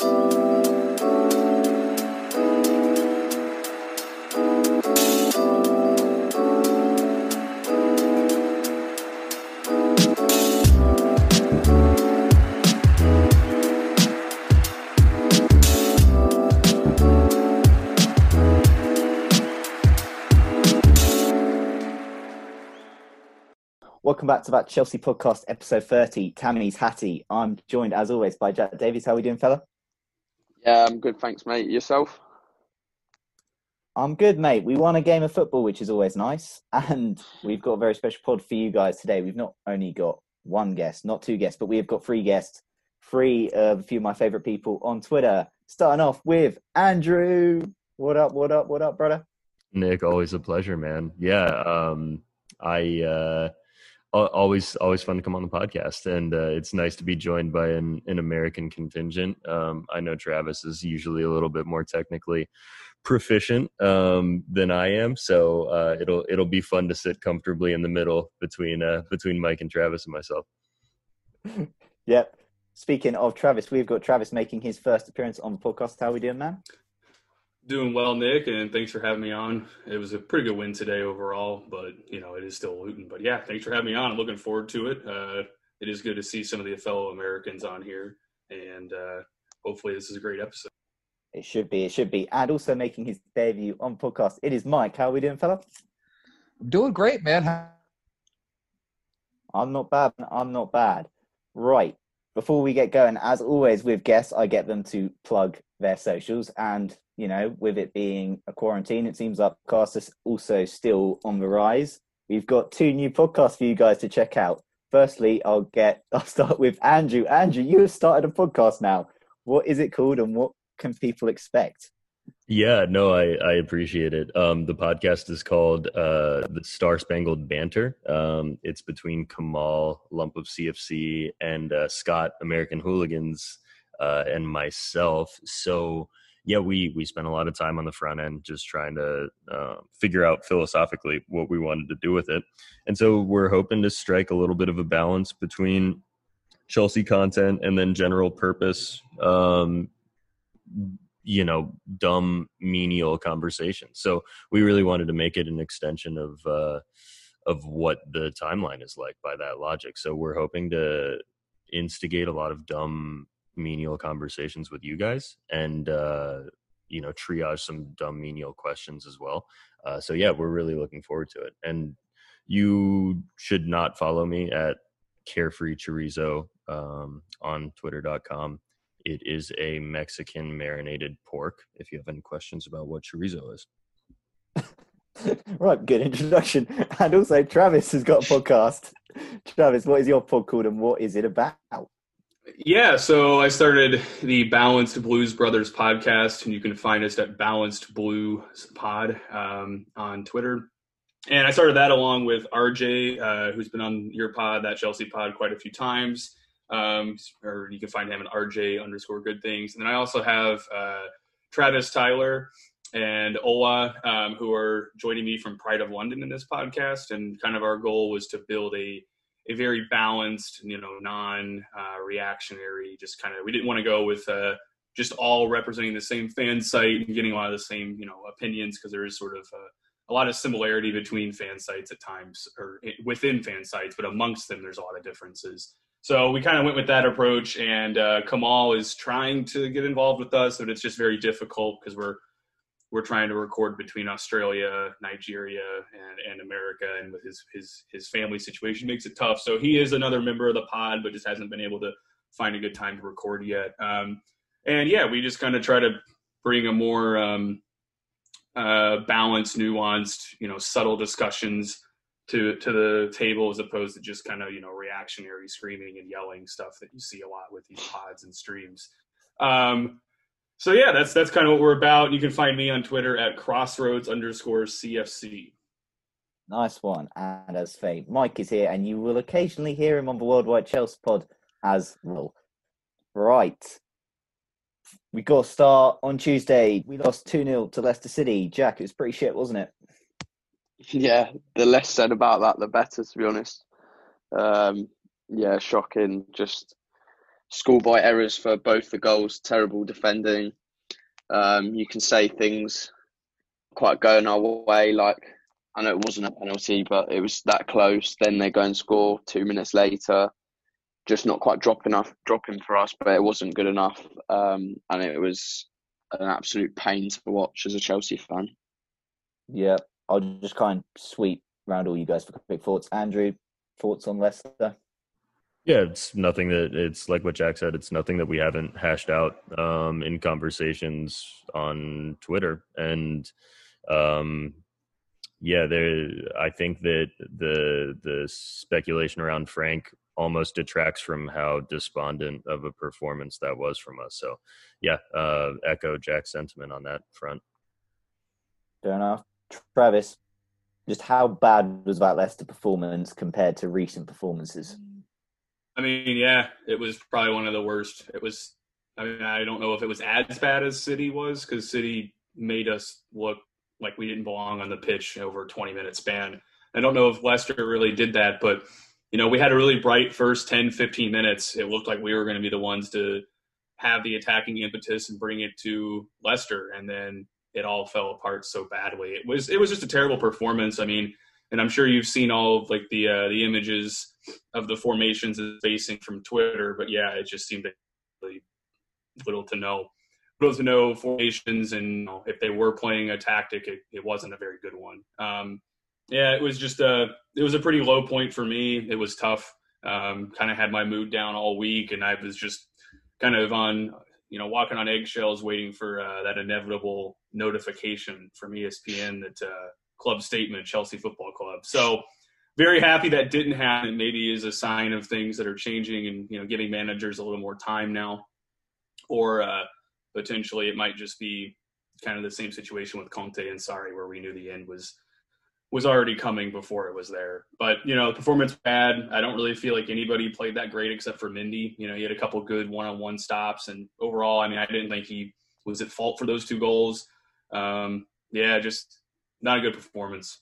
Welcome back to that Chelsea podcast, episode 30, Tammy's Hatty. I'm joined as always by Jack Davies. How are we doing, fella? Yeah, I'm good, thanks, mate. Yourself? I'm good, mate. We won a game of football, which is always nice. And we've got a very special pod for you guys today. We've not only got one guest, not two guests, but we have got three guests, three of a few of my favorite people on Twitter. Starting off with Andrew. What up, what up, what up, brother? Nick, always a pleasure, man. Yeah, um, I uh, al- always always fun to come on the podcast, and uh, it's nice to be joined by an, an American contingent. Um, I know Travis is usually a little bit more technically proficient um, than I am, so uh, it'll it'll be fun to sit comfortably in the middle between uh, between Mike and Travis and myself. Yep. Speaking of Travis, we've got Travis making his first appearance on the podcast. How are we doing, man? Doing well, Nick, and thanks for having me on. It was a pretty good win today overall, but you know it is still Luton. But yeah, thanks for having me on. I'm looking forward to it. Uh, it is good to see some of the fellow Americans on here, and uh, hopefully this is a great episode. It should be, it should be. And also making his debut on podcast, it is Mike. How are we doing, fella? I'm doing great, man. I'm not bad. I'm not bad. Right. Before we get going, as always with guests, I get them to plug their socials. And, you know, with it being a quarantine, it seems like podcast is also still on the rise. We've got two new podcasts for you guys to check out. Firstly, I'll get I'll start with Andrew. Andrew, you have started a podcast now. What is it called and what can people expect? Yeah, no, I, I appreciate it. Um, the podcast is called uh, the Star Spangled Banter. Um, it's between Kamal, Lump of CFC, and uh, Scott, American Hooligans, uh, and myself. So yeah, we we spent a lot of time on the front end just trying to uh, figure out philosophically what we wanted to do with it, and so we're hoping to strike a little bit of a balance between Chelsea content and then general purpose. Um, you know dumb menial conversation so we really wanted to make it an extension of uh of what the timeline is like by that logic so we're hoping to instigate a lot of dumb menial conversations with you guys and uh you know triage some dumb menial questions as well uh so yeah we're really looking forward to it and you should not follow me at carefree chorizo um on twitter.com it is a Mexican marinated pork. If you have any questions about what chorizo is, right, good introduction. And also, Travis has got a podcast. Travis, what is your pod called and what is it about? Yeah, so I started the Balanced Blues Brothers podcast, and you can find us at Balanced Blue Pod um, on Twitter. and I started that along with RJ, uh, who's been on your pod, that Chelsea pod, quite a few times. Um, or you can find him at RJ underscore good things. And then I also have uh, Travis Tyler and Ola, um, who are joining me from Pride of London in this podcast. And kind of our goal was to build a a very balanced, you know, non-reactionary. Uh, just kind of, we didn't want to go with uh, just all representing the same fan site and getting a lot of the same, you know, opinions because there is sort of a, a, lot of similarity between fan sites at times, or within fan sites, but amongst them, there's a lot of differences. So we kind of went with that approach, and uh, Kamal is trying to get involved with us, but it's just very difficult because we're we're trying to record between Australia, Nigeria, and, and America, and with his his his family situation makes it tough. So he is another member of the pod, but just hasn't been able to find a good time to record yet. Um, and yeah, we just kind of try to bring a more um, uh, balanced, nuanced, you know, subtle discussions to to the table as opposed to just kind of you know reactionary screaming and yelling stuff that you see a lot with these pods and streams. Um, so yeah, that's that's kind of what we're about. You can find me on Twitter at crossroads underscore CFC. Nice one. And as fate, Mike is here, and you will occasionally hear him on the Worldwide Chelsea pod as well. Right. We got a start on Tuesday. We lost 2 0 to Leicester City. Jack, it was pretty shit, wasn't it? Yeah, the less said about that, the better, to be honest. Um, yeah, shocking. Just schoolboy errors for both the goals, terrible defending. Um, you can say things quite going our way, like I know it wasn't a penalty, but it was that close. Then they go and score two minutes later. Just not quite dropping enough, dropping for us, but it wasn't good enough, um, and it was an absolute pain to watch as a Chelsea fan. Yeah, I'll just kind of sweep around all you guys for quick thoughts. Andrew, thoughts on Leicester? Yeah, it's nothing that it's like what Jack said. It's nothing that we haven't hashed out um, in conversations on Twitter, and um, yeah, there. I think that the the speculation around Frank almost detracts from how despondent of a performance that was from us. So, yeah, uh, echo Jack's sentiment on that front. Fair enough, Travis. Just how bad was that Leicester performance compared to recent performances? I mean, yeah, it was probably one of the worst. It was. I mean, I don't know if it was as bad as City was because City made us look like we didn't belong on the pitch over a 20 minute span. I don't know if Leicester really did that, but you know, we had a really bright first 10, 15 minutes. It looked like we were going to be the ones to have the attacking impetus and bring it to Leicester, and then it all fell apart so badly. It was it was just a terrible performance. I mean, and I'm sure you've seen all of like the uh, the images of the formations facing from Twitter. But yeah, it just seemed really little to no little to no formations, and you know, if they were playing a tactic, it, it wasn't a very good one. Um, yeah, it was just a it was a pretty low point for me. It was tough. Um, kind of had my mood down all week, and I was just kind of on you know walking on eggshells, waiting for uh, that inevitable notification from ESPN that. Uh, club statement, Chelsea Football Club. So very happy that didn't happen. Maybe is a sign of things that are changing and you know giving managers a little more time now, or uh, potentially it might just be kind of the same situation with Conte and Sarri, where we knew the end was was already coming before it was there. But you know, performance bad. I don't really feel like anybody played that great except for Mendy. You know, he had a couple good one-on-one stops, and overall, I mean, I didn't think he was at fault for those two goals. Um, yeah, just not a good performance.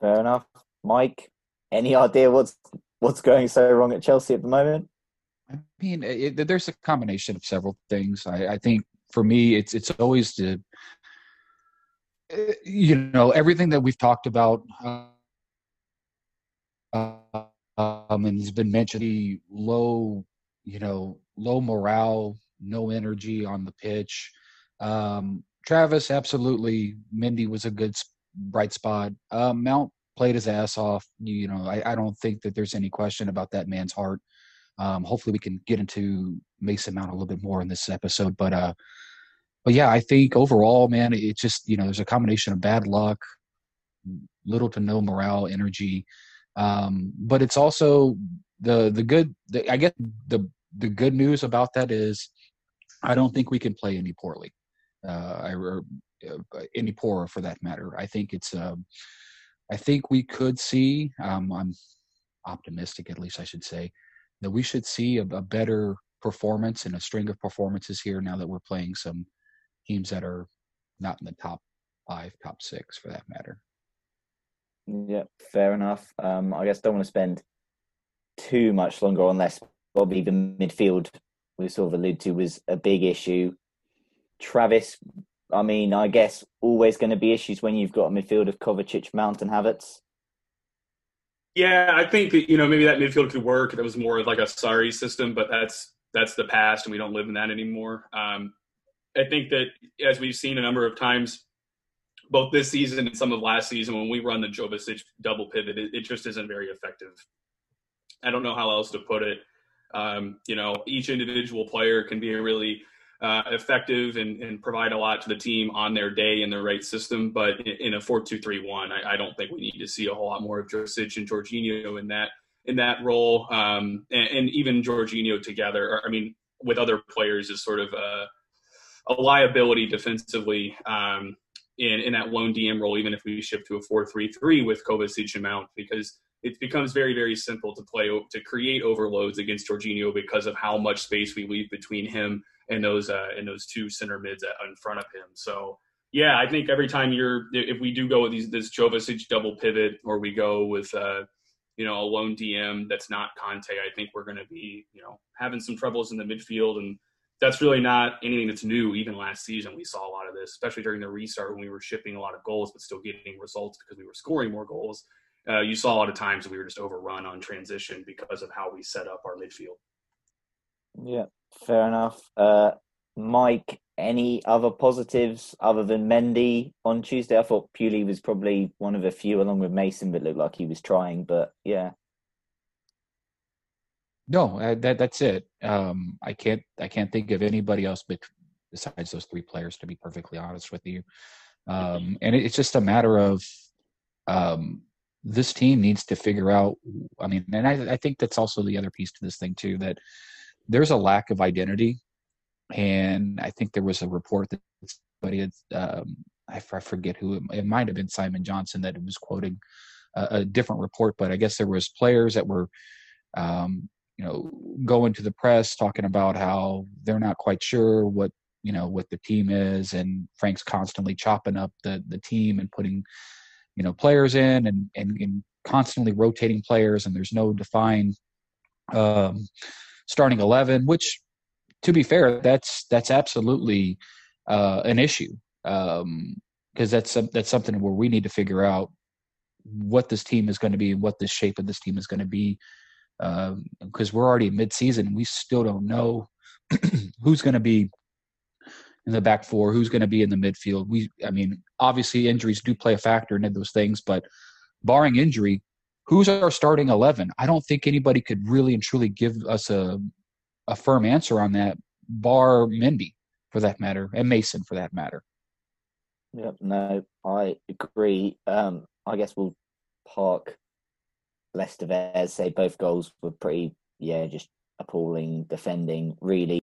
Fair enough, Mike. Any idea what's what's going so wrong at Chelsea at the moment? I mean, it, there's a combination of several things. I, I think for me, it's it's always the you know everything that we've talked about uh, um, and has been mentioned the low you know low morale no energy on the pitch um, Travis, absolutely. Mendy was a good bright spot. Uh, Mount played his ass off. You know, I, I, don't think that there's any question about that man's heart. Um, hopefully, we can get into Mason Mount a little bit more in this episode. But, uh, but yeah, I think overall, man, it's just you know, there's a combination of bad luck, little to no morale, energy, um, but it's also the the good. The, I guess the the good news about that is, I don't think we can play any poorly or uh, any poorer for that matter. I think it's um, I think we could see. Um, I'm optimistic, at least I should say, that we should see a, a better performance and a string of performances here now that we're playing some teams that are not in the top five, top six for that matter. Yeah, fair enough. Um, I guess don't want to spend too much longer on this. Probably the midfield we sort of alluded to was a big issue. Travis, I mean, I guess always going to be issues when you've got a midfield of Kovacic, Mount, and Havertz. Yeah, I think that you know maybe that midfield could work. That was more of like a Sarri system, but that's that's the past, and we don't live in that anymore. Um, I think that as we've seen a number of times, both this season and some of last season, when we run the Jovicic double pivot, it, it just isn't very effective. I don't know how else to put it. Um, you know, each individual player can be a really uh, effective and, and, provide a lot to the team on their day in the right system. But in, in a four-two-three-one, I, I, don't think we need to see a whole lot more of Josic and Jorginho in that in that role, um, and, and, even Jorginho together. I mean, with other players is sort of a, a liability defensively. Um, in, in that lone DM role, even if we shift to a four-three-three with Kovacic and Mount, because it becomes very, very simple to play to create overloads against Jorginho because of how much space we leave between him and those uh, and those two center mids in front of him. So yeah, I think every time you're if we do go with these this Jovicic double pivot or we go with uh, you know a lone DM that's not Kanté, I think we're going to be you know having some troubles in the midfield and. That's really not anything that's new. Even last season, we saw a lot of this, especially during the restart when we were shipping a lot of goals, but still getting results because we were scoring more goals uh, you saw a lot of times we were just overrun on transition because of how we set up our midfield. Yeah, fair enough. Uh, Mike, any other positives other than Mendy on Tuesday? I thought Pewley was probably one of a few, along with Mason, but looked like he was trying. But yeah, no, uh, that that's it. Um, I can't I can't think of anybody else but besides those three players. To be perfectly honest with you, um, and it, it's just a matter of um, this team needs to figure out. I mean, and I, I think that's also the other piece to this thing too that there's a lack of identity, and I think there was a report that somebody had. Um, I, forget who it, might have been Simon Johnson that was quoting a, a, different report, but I guess there was players that were, um, you know, going to the press talking about how they're not quite sure what you know what the team is, and Frank's constantly chopping up the the team and putting you know players in and and, and constantly rotating players and there's no defined um, starting 11 which to be fair that's that's absolutely uh, an issue because um, that's that's something where we need to figure out what this team is going to be and what the shape of this team is going to be because um, we're already mid-season and we still don't know who's going to be in the back four, who's going to be in the midfield. We, I mean, obviously injuries do play a factor in those things, but barring injury, who's our starting eleven? I don't think anybody could really and truly give us a a firm answer on that, bar Mendy for that matter, and Mason for that matter. Yep, no, I agree. Um, I guess we'll park Leicester there. Say both goals were pretty, yeah, just appalling defending. Really,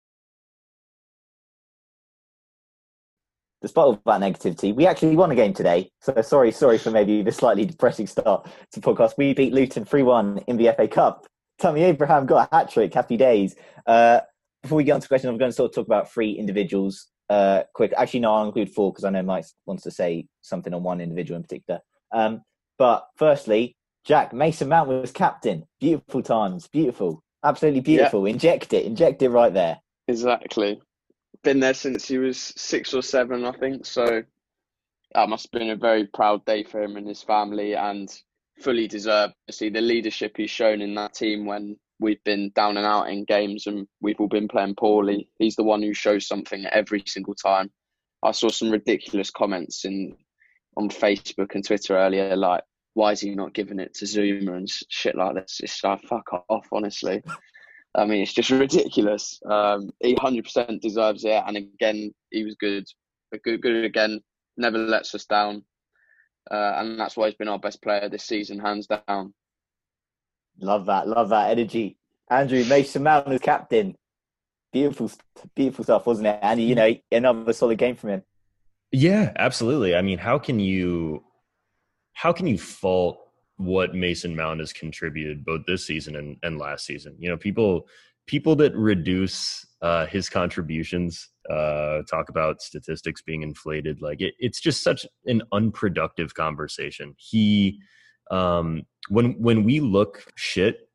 despite all that negativity, we actually won a game today. So sorry, sorry for maybe the slightly depressing start to the podcast. We beat Luton 3 1 in the FA Cup. Tammy Abraham got a hat trick. Happy days. Uh, before we get on to the question, I'm going to sort of talk about three individuals uh, quick. Actually, no, I'll include four because I know Mike wants to say something on one individual in particular. Um, but firstly, Jack Mason Mount was captain. Beautiful times. Beautiful. Absolutely beautiful. Inject it. Inject it right there. Exactly been there since he was six or seven, I think. So that must have been a very proud day for him and his family, and fully deserved. to See the leadership he's shown in that team when we've been down and out in games and we've all been playing poorly. He's the one who shows something every single time. I saw some ridiculous comments in on Facebook and Twitter earlier, like, "Why is he not giving it to Zouma and shit like this?" It's like, fuck off, honestly. I mean, it's just ridiculous. Um, he 100% deserves it. And again, he was good. Good, good again. Never lets us down. Uh, and that's why he's been our best player this season, hands down. Love that. Love that energy. Andrew Mason Mount as captain. Beautiful, beautiful stuff, wasn't it? And, you know, another solid game from him. Yeah, absolutely. I mean, how can you how can you fault what Mason Mount has contributed both this season and, and last season? You know, people people that reduce uh, his contributions uh, talk about statistics being inflated. Like it, it's just such an unproductive conversation. He, um, when when we look shit,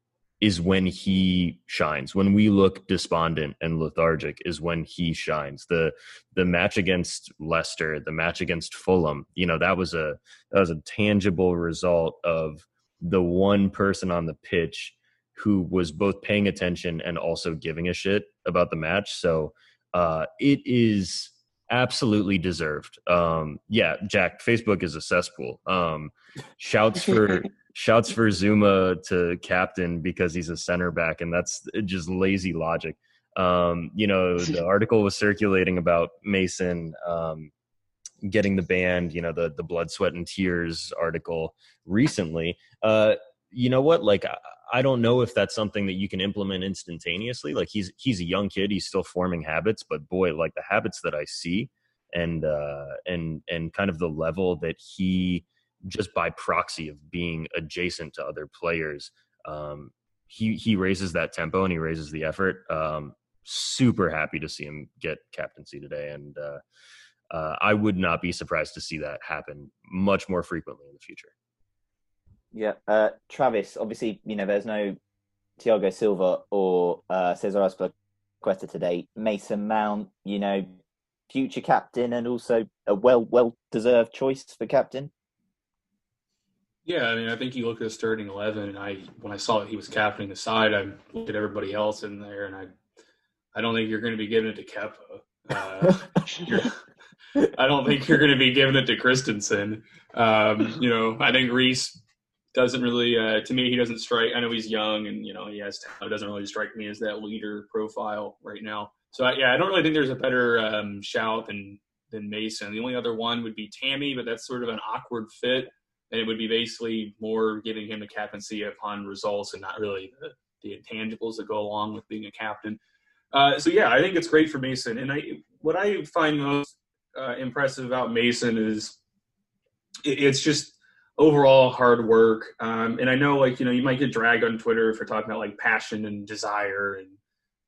is when he shines. When we look despondent and lethargic, is when he shines. The the match against Leicester, the match against Fulham, you know, that was a that was a tangible result of the one person on the pitch who was both paying attention and also giving a shit about the match. So uh, it is absolutely deserved. Um, yeah, Jack, Facebook is a cesspool. Um, shouts for shouts for Zouma to captain because he's a center back, and that's just lazy logic. Um, you know, the article was circulating about Mason um, getting the band. You know, the the blood, sweat, and tears article recently. Uh, you know what? Like, I don't know if that's something that you can implement instantaneously. Like, he's he's a young kid; he's still forming habits. But boy, like the habits that I see, and uh, and and kind of the level that he just by proxy of being adjacent to other players. Um, he he raises that tempo and he raises the effort. Um, super happy to see him get captaincy today, and uh, uh, I would not be surprised to see that happen much more frequently in the future. Yeah, uh, Travis. Obviously, you know there's no Thiago Silva or uh, Cesar Azpilicueta today. Mason Mount, you know, future captain and also a well well deserved choice for captain. Yeah, I mean, I think you look at the starting eleven, and I when I saw that he was captaining the side, I looked at everybody else in there, and I, I don't think you're going to be giving it to Kepa. Uh, I don't think you're going to be giving it to Christensen. Um, you know, I think Reece doesn't really, uh, to me, he doesn't strike. I know he's young, and you know he has. It doesn't really strike me as that leader profile right now. So I, yeah, I don't really think there's a better um, shout than than Mason. The only other one would be Tammy, but that's sort of an awkward fit and it would be basically more giving him the captaincy upon results and not really the, the intangibles that go along with being a captain. Uh, so yeah, I think it's great for Mason. And I, what I find most uh, impressive about Mason is it, it's just overall hard work. Um, and I know, like you know, you might get dragged on Twitter for talking about like passion and desire and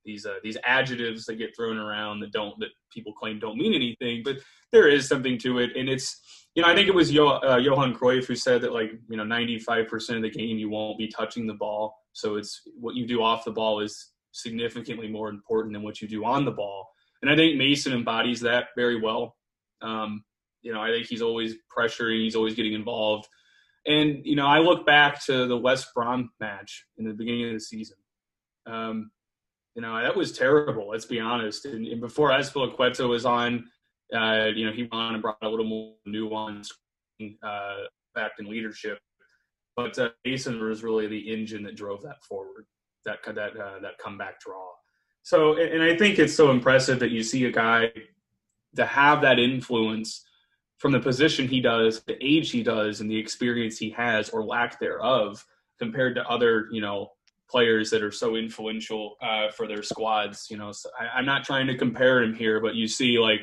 these uh, these adjectives that get thrown around that don't that people claim don't mean anything, but there is something to it, and it's you know, I think it was uh, Johan Cruyff who said that like you know, 95% of the game you won't be touching the ball, so it's what you do off the ball is significantly more important than what you do on the ball, and I think Mason embodies that very well. Um, you know, I think he's always pressuring, he's always getting involved, and you know, I look back to the West Brom match in the beginning of the season. Um, you know, that was terrible. Let's be honest. And, and before Azpilicueta was on, uh, you know, he went on and brought a little more nuance, uh, fact and leadership. But uh, Mason was really the engine that drove that forward, that that uh, that comeback draw. So, and I think it's so impressive that you see a guy to have that influence from the position he does, the age he does, and the experience he has or lack thereof, compared to other, you know, players that are so influential uh, for their squads. You know, so I, I'm not trying to compare him here, but you see like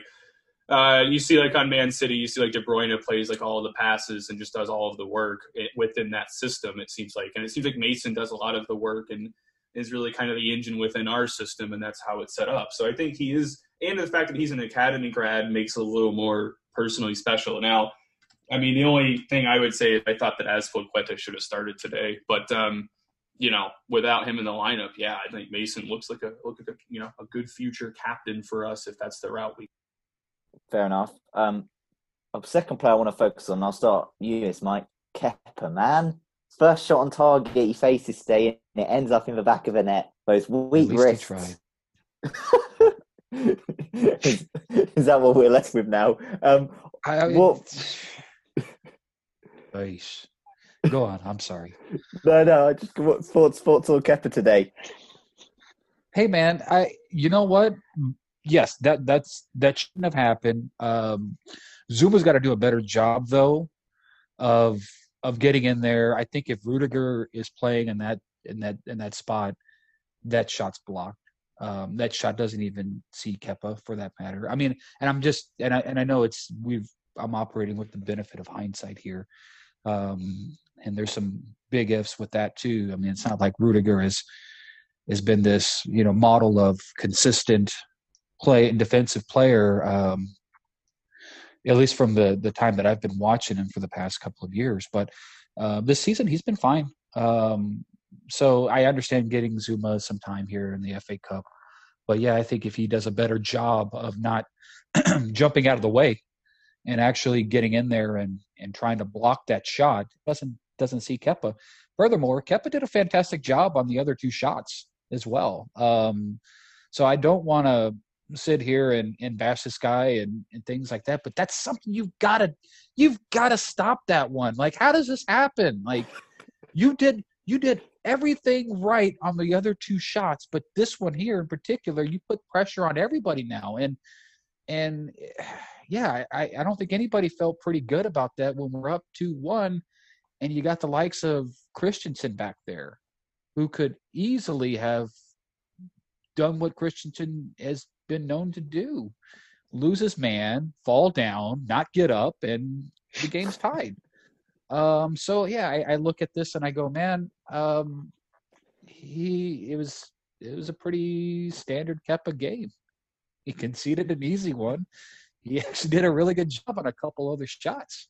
uh, you see like on Man City, you see like De Bruyne plays like all the passes and just does all of the work within that system. It seems like, and it seems like Mason does a lot of the work and is really kind of the engine within our system, and that's how it's set up. So I think he is, and the fact that he's an academy grad makes it a little more personally special. Now, I mean, the only thing I would say is I thought that Azpilicueta should have started today, but um, you know, without him in the lineup, yeah, I think Mason looks like a look like a you know a good future captain for us if that's the route we Fair enough. Um, a second player I want to focus on. I'll start you, this Mike Kepa, Man, first shot on target, he faces stay, and it ends up in the back of the net. Those weak wrists. is, is, that what we're left with now? Um, I, I, what? Nice. Go on. I'm sorry. no, no. I just what thoughts thoughts on Kepa today. Hey, man. I you know what? Yes, that that's that shouldn't have happened. Um, Zouma's got to do a better job though of of getting in there. I think if Rudiger is playing in that in that in that spot, that shot's blocked. Um, that shot doesn't even see Kepa for that matter. I mean, and I'm just and I and I know it's we've I'm operating with the benefit of hindsight here, Um, and there's some big ifs with that too. I mean, it's not like Rudiger has has been this you know model of consistent play and defensive player. Um, at least from the the time that I've been watching him for the past couple of years. But uh, this season, he's been fine. Um, so I understand getting Zouma some time here in the FA Cup. But yeah, I think if he does a better job of not jumping out of the way and actually getting in there and, and trying to block that shot, doesn't doesn't see Kepa. Furthermore, Kepa did a fantastic job on the other two shots as well. Um, so I don't want to sit here and, and bash this guy and, and things like that, but that's something you've got to you've got to stop that one. Like, how does this happen? Like, you did you did everything right on the other two shots, but this one here in particular, you put pressure on everybody now, and and yeah, I, I don't think anybody felt pretty good about that when we're up two one, and you got the likes of Christensen back there, who could easily have done what Christensen has been known to do: lose his man, fall down, not get up, and the game's tied. Um, so yeah, I, I, look at this and I go, man, um, he it was it was a pretty standard Kepa game. He conceded an easy one. He actually did a really good job on a couple other shots.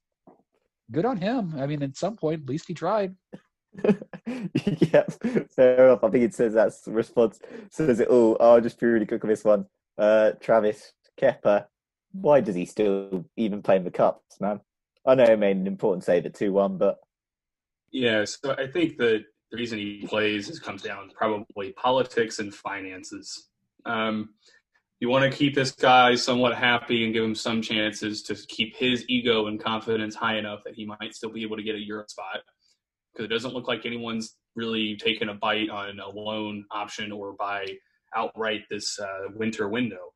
Good on him. I mean, at some point, at least he tried. yeah, fair enough. I think it says that's response says it all. Oh, I'll just be really quick on this one. Uh, Travis Kepa, why does he still even play in the cups, man? I know he made an important save at 2 1, but. Yeah, so I think that the reason he plays is comes down probably politics and finances. Um, you want to keep this guy somewhat happy and give him some chances to keep his ego and confidence high enough that he might still be able to get a Europe spot. Because it doesn't look like anyone's really taken a bite on a loan option or buy outright this uh, winter window.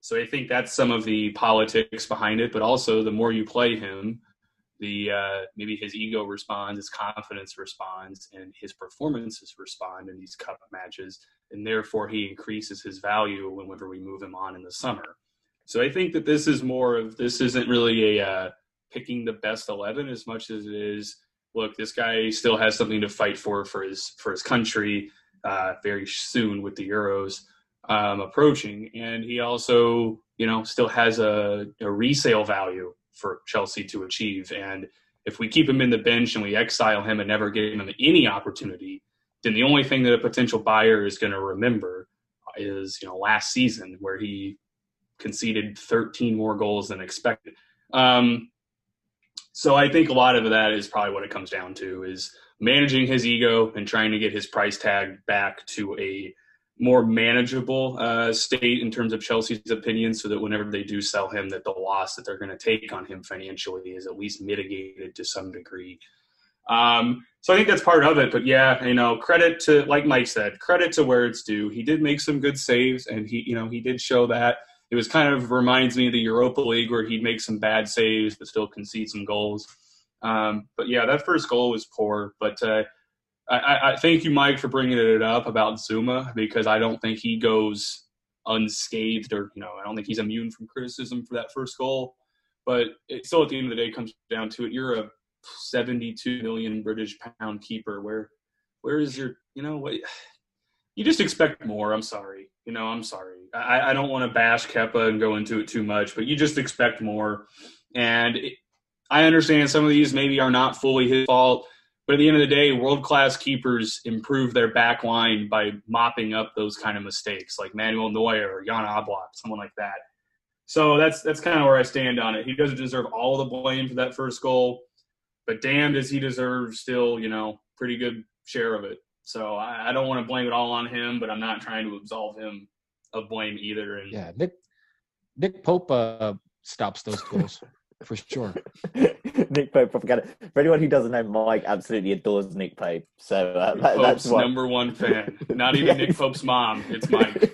So I think that's some of the politics behind it. But also, the more you play him, the uh, maybe his ego responds, his confidence responds, and his performances respond in these cup matches, and therefore he increases his value whenever we move him on in the summer. So I think that this is more of this isn't really a uh, picking the best eleven as much as it is. Look, this guy still has something to fight for for his for his country uh, very soon with the Euros um, approaching, and he also you know still has a, a resale value for Chelsea to achieve. And if we keep him in the bench and we exile him and never give him any opportunity, then the only thing that a potential buyer is going to remember is you know last season where he conceded 13 more goals than expected. Um, so I think a lot of that is probably what it comes down to is managing his ego and trying to get his price tag back to a more manageable uh, state in terms of Chelsea's opinion, so that whenever they do sell him, that the loss that they're going to take on him financially is at least mitigated to some degree. Um, so I think that's part of it. But yeah, you know, credit to like Mike said, credit to where it's due. He did make some good saves, and he, you know, he did show that. It was kind of reminds me of the Europa League where he'd make some bad saves but still concede some goals. Um, but yeah, that first goal was poor, but. Uh, I, I, thank you, Mike, for bringing it up about Zouma because I don't think he goes unscathed or you know I don't think he's immune from criticism for that first goal. But it still, at the end of the day, comes down to it. You're a 72 million British pound keeper. Where where is your you know what? You just expect more. I'm sorry. You know, I'm sorry. I, I don't want to bash Kepa and go into it too much, but you just expect more. And it, I understand some of these maybe are not fully his fault but at the end of the day, world class keepers improve their back line by mopping up those kind of mistakes, like Manuel Neuer or Jan Oblak, someone like that. So that's that's kind of where I stand on it. He doesn't deserve all the blame for that first goal, but damn, does he deserve still, you know, pretty good share of it. So I, I don't want to blame it all on him, but I'm not trying to absolve him of blame either. And yeah, Nick Nick Pope uh, stops those goals for sure. Nick Pope propaganda. For anyone who doesn't know, Mike absolutely adores Nick Pope. So uh, that, Pope's that's what... number one fan. Not even Nick Pope's mom. It's Mike.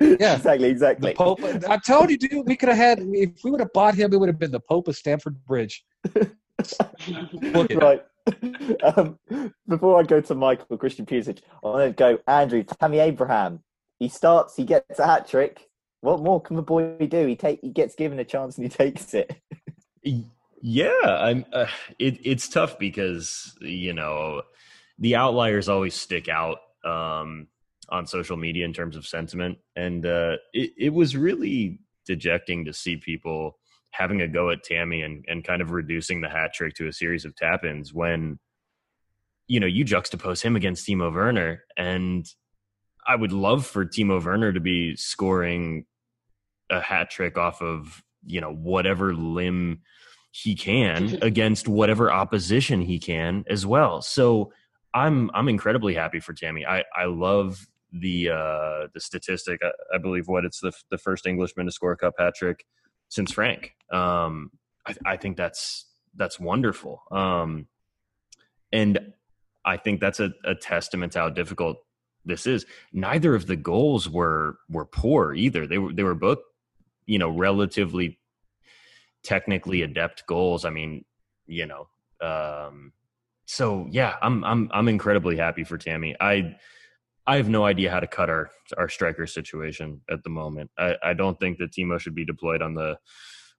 yeah, exactly, exactly. The Pope. I'm telling you, dude, we could have had if we would have bought him, it would have been the Pope of Stamford Bridge. right. Um, before I go to Michael Christian Pulisic, I want to go Andrew Tammy Abraham. He starts, he gets a hat trick. What more can the boy do? He take he gets given a chance and he takes it. Yeah, I'm. Uh, it, it's tough because you know the outliers always stick out um, on social media in terms of sentiment, and uh, it, it was really dejecting to see people having a go at Tammy and, and kind of reducing the hat trick to a series of tap ins when you know you juxtapose him against Timo Werner, and I would love for Timo Werner to be scoring a hat trick off of you know whatever limb he can against whatever opposition he can as well. So I'm I'm incredibly happy for Tammy. I I love the uh the statistic. I, I believe what it's the the first Englishman to score a cup hat trick since Frank. Um, I, I think that's that's wonderful. Um, and I think that's a, a testament to how difficult this is. Neither of the goals were were poor either. They were they were both, you know, relatively technically adept goals. I mean, you know, um, so yeah, I'm I'm I'm incredibly happy for Tammy. I I have no idea how to cut our our striker situation at the moment. I, I don't think that Timo should be deployed on the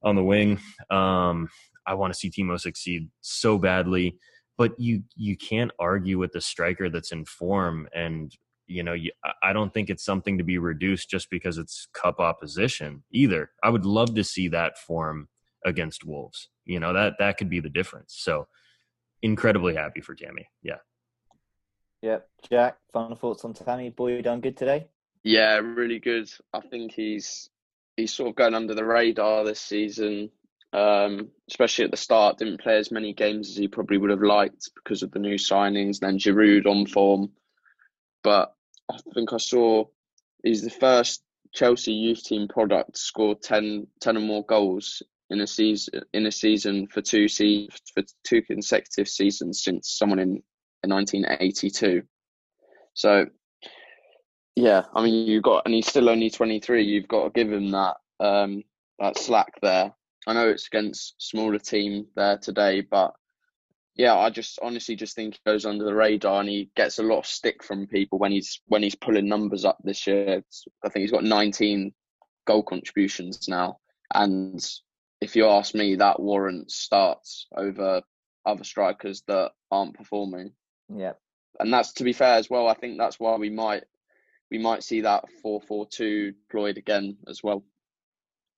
on the wing. Um, I want to see Timo succeed so badly, but you you can't argue with the striker that's in form, and you know you, I don't think it's something to be reduced just because it's cup opposition either. I would love to see that form against Wolves. You know that that could be the difference. So incredibly happy for Tammy. Yeah. Yep. Jack, final thoughts on Tammy? Boy, you done good today? Yeah, really good. I think he's he's sort of going under the radar this season, um, especially at the start. Didn't play as many games as he probably would have liked because of the new signings. Then Giroud on form, but I think I saw he's the first Chelsea youth team product score 10, 10 or more goals in a season in a season for two se- for two consecutive seasons since someone in, in 1982. So yeah, I mean you've got and he's still only 23. You've got to give him that um, that slack there. I know it's against smaller team there today, but yeah, I just honestly just think he goes under the radar and he gets a lot of stick from people when he's when he's pulling numbers up this year. It's, I think he's got 19 goal contributions now, and if you ask me, that warrants starts over other strikers that aren't performing. Yeah, and that's to be fair as well. I think that's why we might we might see that four four two deployed again as well.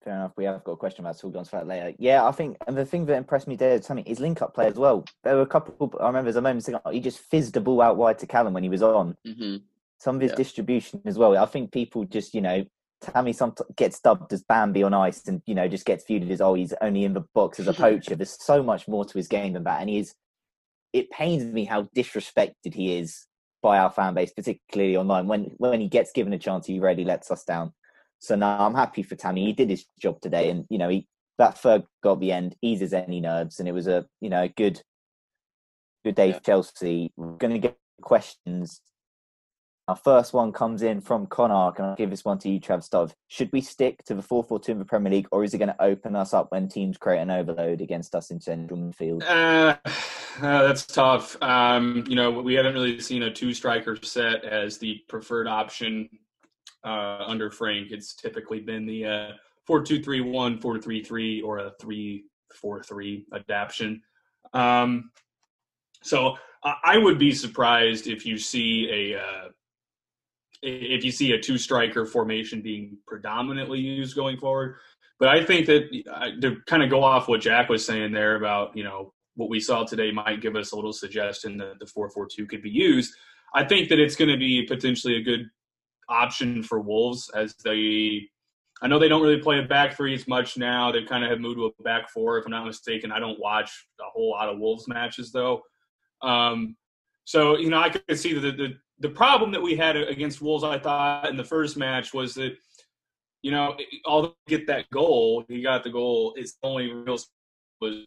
Fair enough. We have got a question about for that later. Yeah, I think, and the thing that impressed me there, something is link up play as well. There were a couple. I remember there's a moment he just fizzed the ball out wide to Callum when he was on. Mm-hmm. Some of his Yeah. distribution as well. I think people just, you know, Tammy some gets dubbed as Bambi on ice, and you know just gets viewed as oh he's only in the box as a poacher. There's so much more to his game than that, and he is. It pains me how disrespected he is by our fan base, particularly online. When when he gets given a chance, he really lets us down. So now I'm happy for Tammy. He did his job today, and you know he that third goal at the end eases any nerves, and it was a you know a good good day for Chelsea. We're going to get questions. Our first one comes in from Connor. Can I give this one to you, Trav Stov? Should we stick to the 4 4 2 in the Premier League, or is it going to open us up when teams create an overload against us in central midfield? Uh, uh, that's tough. Um, you know, we haven't really seen a two striker set as the preferred option uh, under Frank. It's typically been the uh, 4 2 3 1, 4 3 3, or a 3 4 3 adaptation. Um, so I would be surprised if you see a. Uh, if you see a two striker formation being predominantly used going forward. But I think that uh, to kind of go off what Jack was saying there about, you know, what we saw today might give us a little suggestion that the 442 could be used. I think that it's going to be potentially a good option for Wolves as they I know they don't really play a back three as much now. They kind of have moved to a back four, if I'm not mistaken. I don't watch a whole lot of Wolves matches though. Um, so you know, I could see that the, the problem that we had against Wolves, I thought in the first match was that you know, he get that goal, he got the goal. It's only real was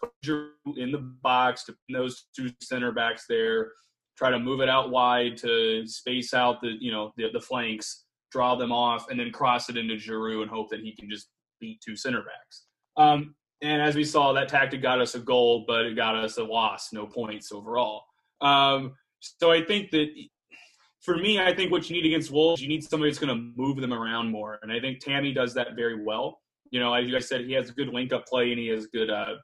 in the box to those two center backs there, try to move it out wide to space out the you know the, the flanks, draw them off, and then cross it into Giroud and hope that he can just beat two center backs. Um, and as we saw, that tactic got us a goal, but it got us a loss, no points overall. Um, so I think that for me, I think what you need against Wolves, you need somebody that's going to move them around more, and I think Tammy does that very well. You know, as you guys said, he has a good link up play and he has good, uh,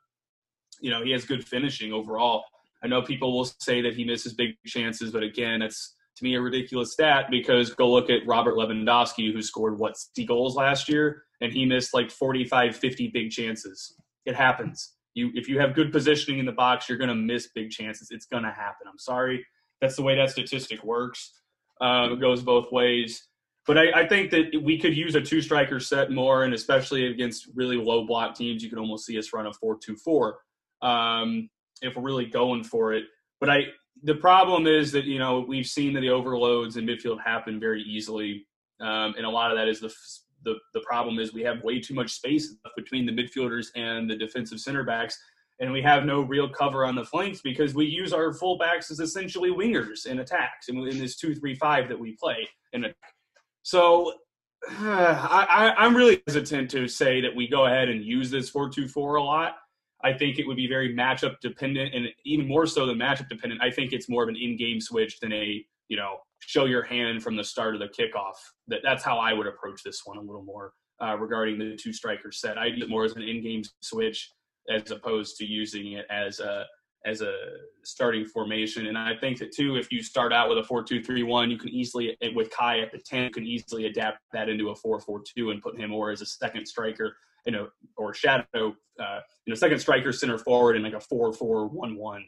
you know, he has good finishing overall. I know people will say that he misses big chances, but again, that's to me a ridiculous stat because go look at Robert Lewandowski, who scored what 60 goals last year, and he missed like 45, 50 big chances. It happens. You if you have good positioning in the box, you're going to miss big chances. It's going to happen. I'm sorry. That's the way that statistic works. Um, it goes both ways. But I, I, think that we could use a two striker set more, and especially against really low block teams, you can almost see us run a four-two-four um, if we're really going for it. But I, the problem is that you know we've seen that the overloads in midfield happen very easily, um, and a lot of that is the, the the problem is we have way too much space between the midfielders and the defensive center backs, and we have no real cover on the flanks because we use our fullbacks as essentially wingers in attacks in, in this two-three-five that we play in a so I—I'm really hesitant to say that we go ahead and use this 4-2-4 a lot. I think it would be very matchup dependent, and even more so than matchup dependent. I think it's more of an in-game switch than a you know show your hand from the start of the kickoff. That that's how I would approach this one a little more uh, regarding the two striker set. I use it more as an in-game switch as opposed to using it as a as a starting formation. And I think that too, if you start out with a four-two-three-one, you can easily, with Kai at the 10, you can easily adapt that into a four-four-two and put him or as a second striker, you know, or shadow, uh, you know, second striker, center forward, and like a four-four-one-one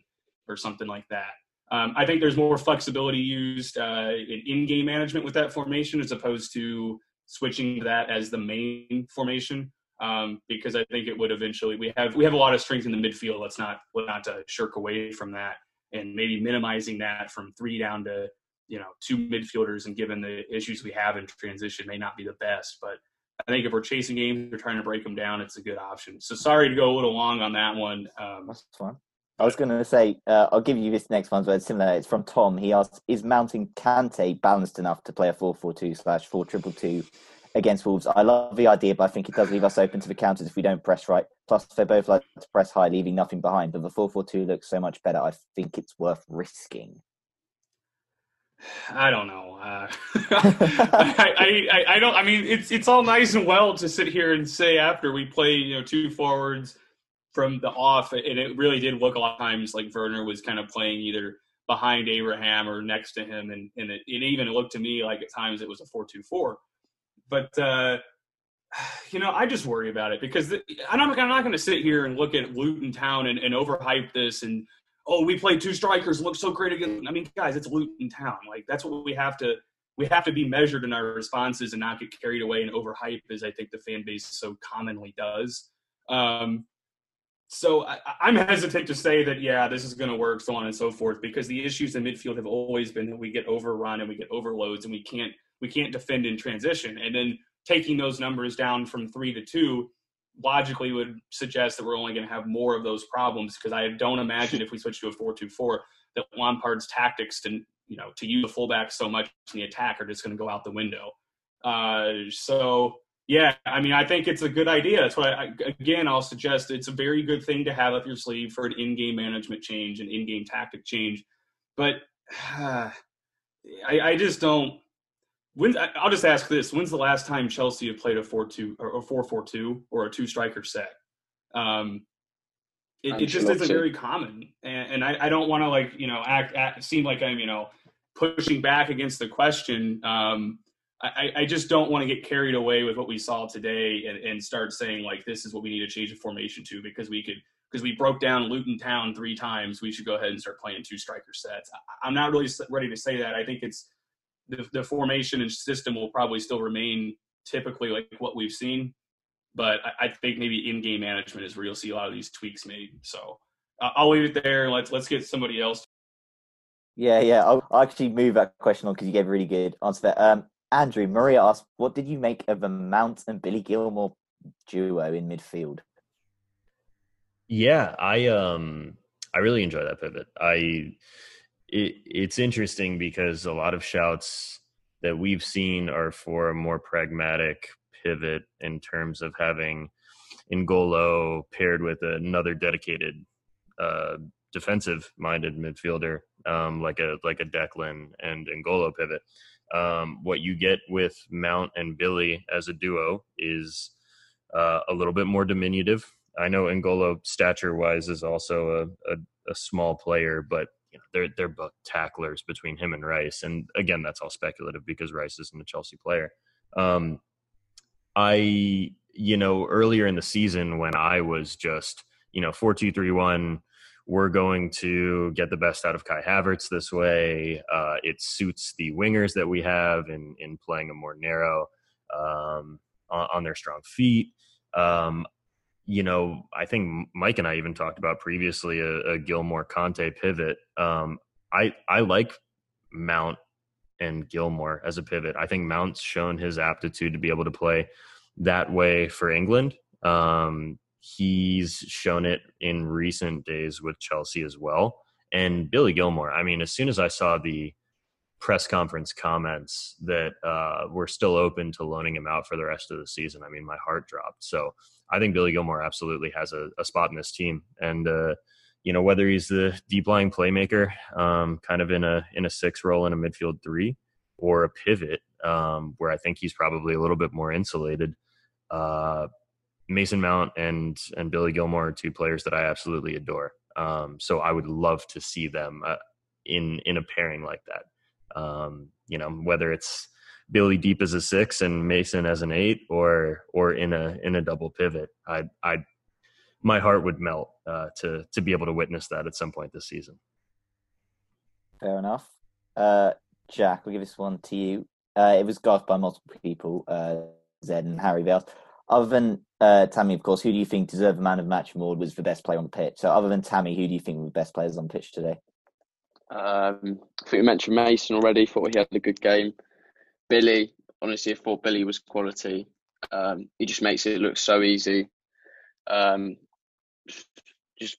or something like that. Um, I think there's more flexibility used uh, in in-game management with that formation as opposed to switching that as the main formation um, because I think it would eventually. We have we have a lot of strength in the midfield. Let's not let's not to shirk away from that, and maybe minimizing that from three down to you know two midfielders. And given the issues we have in transition, may not be the best. But I think if we're chasing games, we're trying to break them down. It's a good option. So sorry to go a little long on that one. Um, That's fine. I was going to say, uh, I'll give you this next one, but it's similar. It's from Tom. He asked, "Is mounting Kanté balanced enough to play a four-four-two slash four triple two against Wolves. I love the idea, but I think it does leave us open to the counters if we don't press right. Plus, they both like to press high, leaving nothing behind. But the 4 4 2 looks so much better. I think it's worth risking. I don't know. Uh, I, I, I, don't. I mean, it's it's all nice and well to sit here and say after we play, you know, two forwards from the off, and it really did look a lot of times like Werner was kind of playing either behind Abraham or next to him, and and it, it even looked to me like at times it was a four two four but uh, you know, I just worry about it because the, I'm not, I'm not going to sit here and look at Luton Town and, and overhype this and oh, we played two strikers, look so great again. I mean, guys, it's Luton Town. Like that's what we have to we have to be measured in our responses and not get carried away and overhype as I think the fan base so commonly does. Um, so I, am hesitant to say that yeah, this is going to work, so on and so forth, because the issues in midfield have always been that we get overrun and we get overloads and we can't we can't defend in transition. And then taking those numbers down from three to two logically would suggest that we're only going to have more of those problems because I don't imagine if we switch to a four-two-four that Lampard's tactics to you know to use the fullback so much in the attack are just going to go out the window. Uh, so yeah, I mean, I think it's a good idea. That's why, I, again, I'll suggest it's a very good thing to have up your sleeve for an in-game management change, an in-game tactic change. But uh, I, I just don't. When I'll just ask this: When's the last time Chelsea have played a four-two or a four-four-two or a two-striker set? Um, it, it just isn't very common, and, and I, I, don't want to like you know act, act, seem like I'm you know pushing back against the question. Um, I, I, just don't want to get carried away with what we saw today and, and, start saying like this is what we need to change the formation to because we could because we broke down Luton Town three times. We should go ahead and start playing two striker sets. I, I'm not really ready to say that. I think it's the, the formation and system will probably still remain typically like what we've seen, but I, I think maybe in-game management is where you'll see a lot of these tweaks made. So uh, I'll leave it there. Let's let's get somebody else. Yeah, yeah. I'll, I'll actually move that question on because you gave a really good answer there. Um, Andrew Maria asked, "What did you make of the Mount and Billy Gilmour duo in midfield?" Yeah, I um I really enjoy that pivot. I it, it's interesting because a lot of shouts that we've seen are for a more pragmatic pivot in terms of having N'Golo paired with another dedicated uh, defensive minded midfielder um, like a like a Declan and N'Golo pivot. Um, what you get with Mount and Billy as a duo is uh, a little bit more diminutive I know N'Golo stature wise is also a, a, a small player, but you know, they're they're both tacklers between him and Rice. And again, that's all speculative because Rice isn't a Chelsea player. Um, I you know earlier in the season when I was just you know four two three one. We're going to get the best out of Kai Havertz this way. Uh, it suits the wingers that we have in in playing a more narrow um, on, on, their strong feet. Um, you know, I think Mike and I even talked about previously a, a Gilmour Kanté pivot. Um, I I like Mount and Gilmour as a pivot. I think Mount's shown his aptitude to be able to play that way for England. Um, he's shown it in recent days with Chelsea as well. And Billy Gilmour, I mean, as soon as I saw the press conference comments that uh, we're still open to loaning him out for the rest of the season, I mean, my heart dropped. So I think Billy Gilmour absolutely has a, a spot in this team, and uh, you know whether he's the deep lying playmaker, um, kind of in a in a six role in a midfield three, or a pivot um, where I think he's probably a little bit more insulated. Uh, Mason Mount and and Billy Gilmour are two players that I absolutely adore. Um, so I would love to see them uh, in in a pairing like that. Um, you know, whether it's Billy deep as a six and Mason as an eight, or or in a in a double pivot. I I my heart would melt uh, to to be able to witness that at some point this season. Fair enough. Uh, Jack, We'll give this one to you. Uh, it was golfed by multiple people, uh, Zed and Harry Bales. Other than uh, Tammy, of course, who do you think deserved the man of match award was the best player on the pitch? So, other than Tammy, who do you think were the best players on the pitch today? Um, I think we mentioned Mason already. Thought he had a good game. Billy, honestly, I thought Billy was quality. Um, he just makes it look so easy. Um, just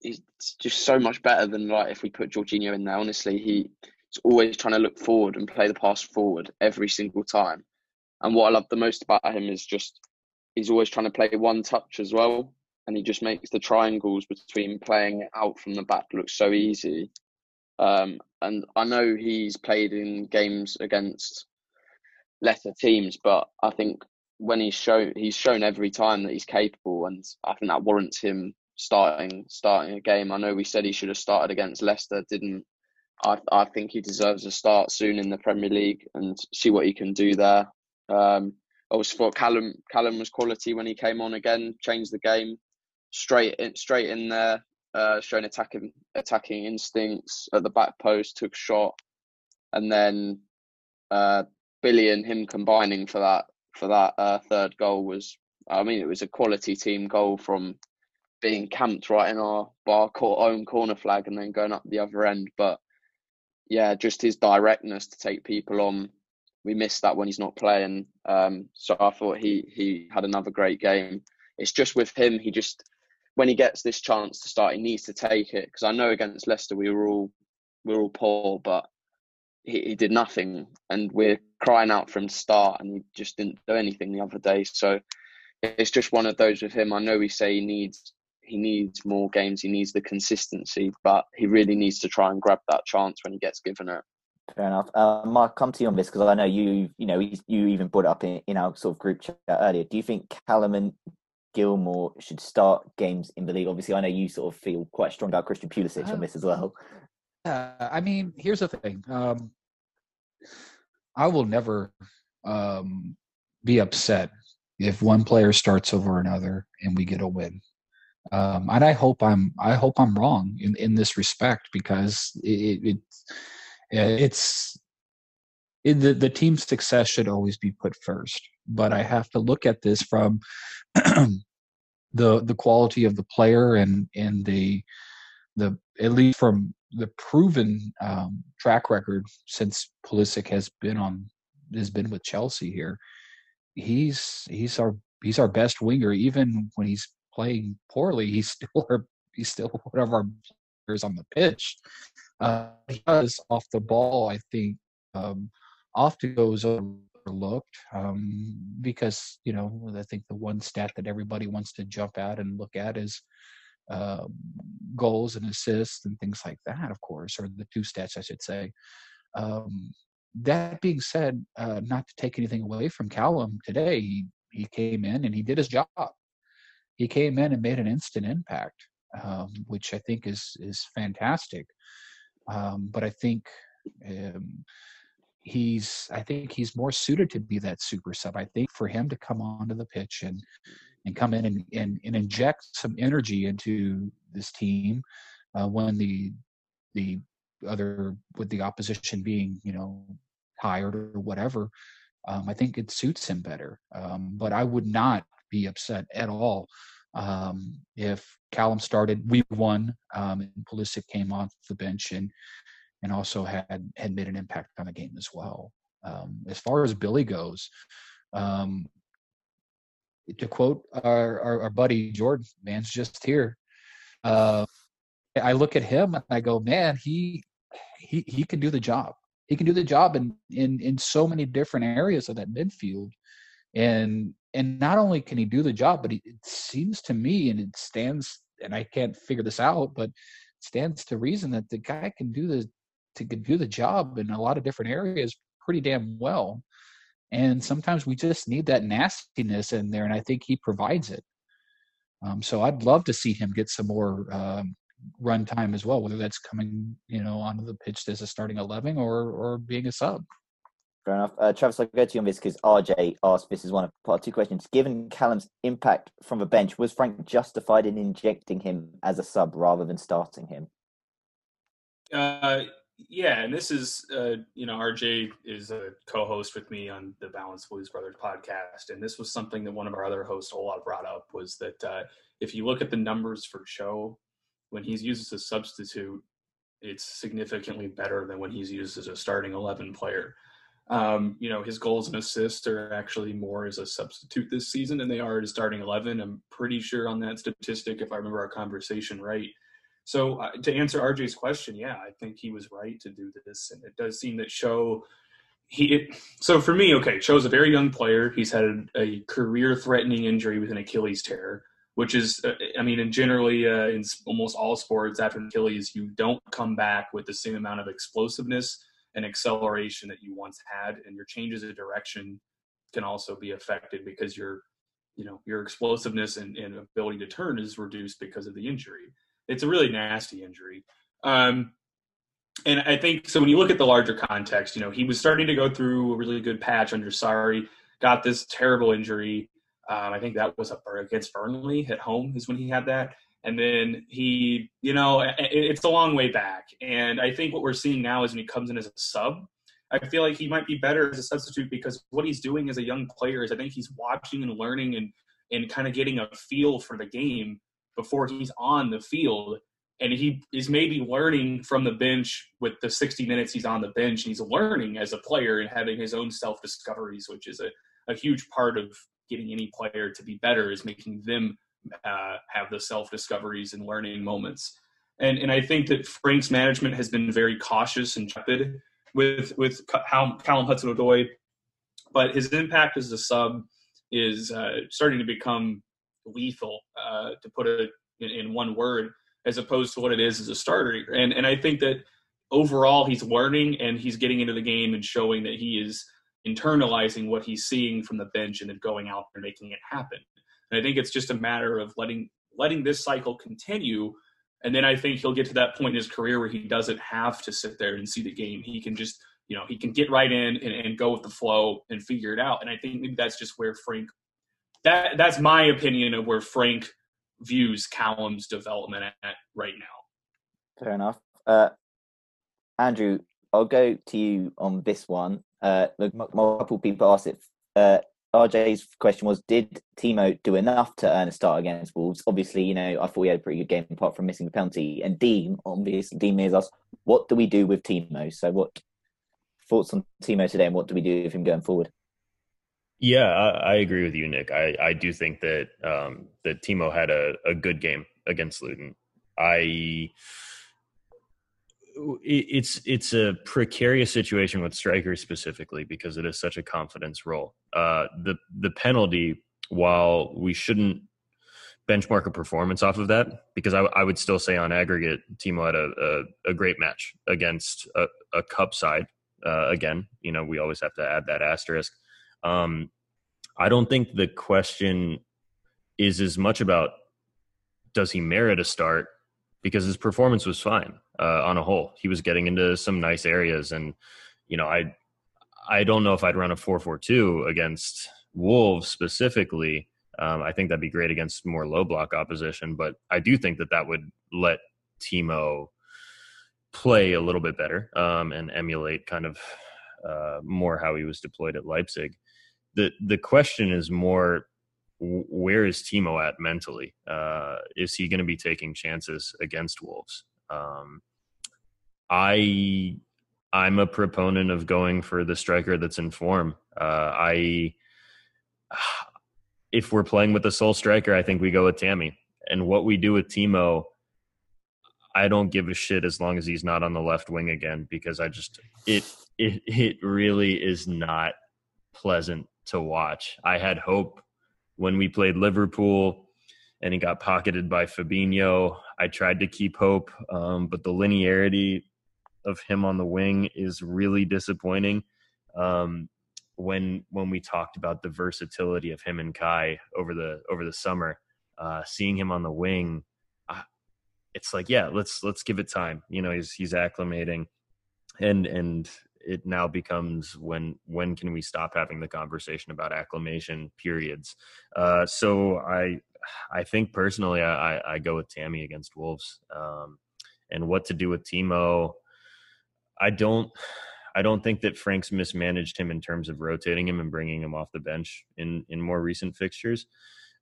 he's just so much better than like if we put Jorginho in there. Honestly, he's always trying to look forward and play the pass forward every single time. And what I love the most about him is just he's always trying to play one touch as well, and he just makes the triangles between playing out from the back look so easy. Um, and I know he's played in games against lesser teams, but I think when he's shown he's shown every time that he's capable, and I think that warrants him starting starting a game. I know we said he should have started against Leicester, didn't. I I think he deserves a start soon in the Premier League and see what he can do there. Um, I always thought Callum Callum was quality when he came on again, changed the game straight in straight in there, uh, showing attacking attacking instincts at the back post, took shot, and then uh, Billy and him combining for that for that uh, third goal was, I mean, it was a quality team goal from being camped right in our bar own corner flag and then going up the other end. But yeah, just his directness to take people on. We missed that when he's not playing. Um, so I thought he he had another great game. It's just with him, he just when he gets this chance to start, he needs to take it because I know against Leicester we were all we were all poor, but he, he did nothing, and we're crying out for him to start, and he just didn't do anything the other day. So it's just one of those with him. I know we say he needs he needs more games, he needs the consistency, but he really needs to try and grab that chance when he gets given it. Fair enough. Uh, Mark, come to you on this because I know you, you know, you even brought up in, in our sort of group chat earlier. Do you think Callum and Gilmour should start games in the league? Obviously, I know you sort of feel quite strong about Christian Pulisic uh, on this as well. Uh, I mean, here's the thing. Um, I will never um, be upset if one player starts over another and we get a win. Um, and I hope I'm I hope I'm wrong in, in this respect because it, it it's it, the the team's success should always be put first. But I have to look at this from the the quality of the player and and the the at least from the proven um, track record since Pulisic has been on has been with Chelsea here. He's he's our he's our best winger. Even when he's playing poorly, he's still our, he's still one of our players on the pitch. Uh, he does off the ball, I think, um, often goes overlooked um, because you know I think the one stat that everybody wants to jump at and look at is uh, goals and assists and things like that, of course, or the two stats, I should say. Um, that being said, uh, not to take anything away from Callum today, he, he came in and he did his job. he came in and made an instant impact, um, which I think is is fantastic. Um, but I think um, he's I think he's more suited to be that super sub. I think for him to come onto the pitch and and come in and, and, and inject some energy into this team uh, when the the other with the opposition being you know tired or whatever um, i think it suits him better um, but i would not be upset at all um, if Callum started we won um, and Pulisic came off the bench and and also had had made an impact on the game as well. Um, as far as Billy goes, um, to quote our, our, our buddy Jordan, man's just here. Uh, I look at him and I go, man, he he he can do the job. He can do the job in in in so many different areas of that midfield, and and not only can he do the job, but he, it seems to me, and it stands, and I can't figure this out, but stands to reason that the guy can do the to do the job in a lot of different areas pretty damn well. And sometimes we just need that nastiness in there, and I think he provides it. Um, so I'd love to see him get some more um, run time as well, whether that's coming, you know, onto the pitch as a starting eleven or or being a sub. Fair enough. Uh, Travis, I'll go to you on this because RJ asked this is one of part two questions. Given Callum's impact from the bench, was Frank justified in injecting him as a sub rather than starting him? Uh, yeah, and this is, uh, you know, RJ is a co-host with me on the Balanced Blues Brothers podcast, and this was something that one of our other hosts, Ola, brought up was that uh, if you look at the numbers for Cho, when he's used as a substitute, it's significantly better than when he's used as a starting eleven player. Um, you know, his goals and assists are actually more as a substitute this season than they are as starting eleven. I'm pretty sure on that statistic, if I remember our conversation right. So uh, to answer RJ's question, yeah, I think he was right to do this, and it does seem that Cho. He it, so for me, okay, Cho's a very young player. He's had a, a career-threatening injury with an Achilles tear, which is, uh, I mean, and generally uh, in almost all sports after Achilles, you don't come back with the same amount of explosiveness and acceleration that you once had, and your changes of direction can also be affected because your, you know, your explosiveness and, and ability to turn is reduced because of the injury it's a really nasty injury. Um, and I think so when you look at the larger context, you know, he was starting to go through a really good patch under Sarri, got this terrible injury. Um, I think that was against Burnley at home is when he had that. And then he, you know, it, it's a long way back. And I think what we're seeing now is when he comes in as a sub, I feel like he might be better as a substitute because what he's doing as a young player is I think he's watching and learning and and kind of getting a feel for the game before he's on the field. And he is maybe learning from the bench with the 60 minutes he's on the bench. He's learning as a player and having his own self discoveries, which is a, a huge part of getting any player to be better, is making them uh, have the self discoveries and learning moments. And, and I think that Frank's management has been very cautious and tepid with with how Callum Hudson Odoi, but his impact as a sub is uh, starting to become lethal, uh, to put it in, in, one word, as opposed to what it is as a starter. And and I think that overall he's learning and he's getting into the game and showing that he is internalizing what he's seeing from the bench and then going out and making it happen. And I think it's just a matter of letting letting this cycle continue. And then I think he'll get to that point in his career where he doesn't have to sit there and see the game. He can just, you know, he can get right in and, and go with the flow and figure it out. And I think maybe that's just where Frank that that's my opinion of where Frank views Callum's development at right now. Fair enough. Uh, Andrew, I'll go to you on this one. Uh, multiple people asked it. Uh, RJ's question was, did Timo do enough to earn a start against Wolves? Obviously, you know, I thought he had a pretty good game apart from missing the penalty. And Dean, obviously, Dean Mears asked, what do we do with Timo? So what thoughts on Timo today and what do we do with him going forward? Yeah, I, I, agree with you, Nick. I, I do think that um, that Timo had a, a good game against Luton. I it's it's a precarious situation with strikers specifically because it is such a confidence role. Uh, the the penalty, while we shouldn't benchmark a performance off of that, because I, I would still say on aggregate, Timo had a, a, a great match against a, a cup side. Uh, again, you know, we always have to add that asterisk. Um, I don't think the question is as much about does he merit a start because his performance was fine uh, on a whole. He was getting into some nice areas, and you know, I I don't know if I'd run a four four two against Wolves specifically. Um, I think that'd be great against more low block opposition, but I do think that that would let Timo play a little bit better um, and emulate kind of uh, more how he was deployed at Leipzig. The the question is more where is Timo at mentally? Uh, is he going to be taking chances against Wolves? Um, I I'm a proponent of going for the striker that's in form. Uh, I if we're playing with a sole striker, I think we go with Tammy. And what we do with Timo, I don't give a shit as long as he's not on the left wing again because I just it it it really is not pleasant to watch. I had hope when we played Liverpool and he got pocketed by Fabinho. I tried to keep hope, um, but the linearity of him on the wing is really disappointing. Um, when when we talked about the versatility of him and Kai over the over the summer, uh, seeing him on the wing, uh, it's like yeah, let's let's give it time. You know, he's he's acclimating, and and it now becomes when when can we stop having the conversation about acclimation periods? Uh, so i i think personally i i go with tammy against wolves um, and what to do with timo. I don't i don't think that frank's mismanaged him in terms of rotating him and bringing him off the bench in in more recent fixtures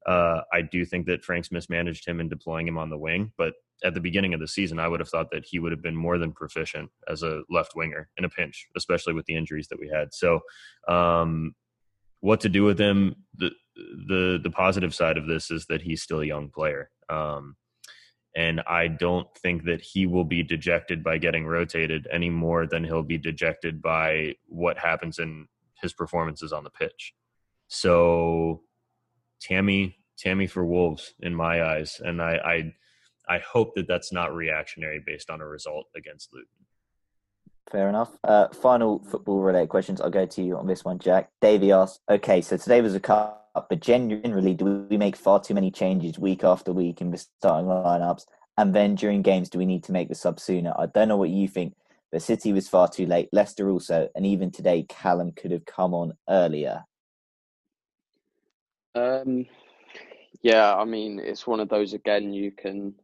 uh, I do think that Frank's mismanaged him in deploying him on the wing, but at the beginning of the season, I would have thought that he would have been more than proficient as a left winger in a pinch, especially with the injuries that we had. So, um, what to do with him? The the the positive side of this is that he's still a young player, um, and I don't think that he will be dejected by getting rotated any more than he'll be dejected by what happens in his performances on the pitch. So, Tammy, Tammy for Wolves in my eyes, and I. I I hope that that's not reactionary based on a result against Luton. Fair enough. Uh, final football related questions. I'll go to you on this one, Jack. Davey asks, okay, so today was a cup, but generally, do we make far too many changes week after week in the starting lineups? And then during games, do we need to make the sub sooner? I don't know what you think, but City was far too late. Leicester also, and even today, Callum could have come on earlier. Um, yeah, I mean, it's one of those again. You can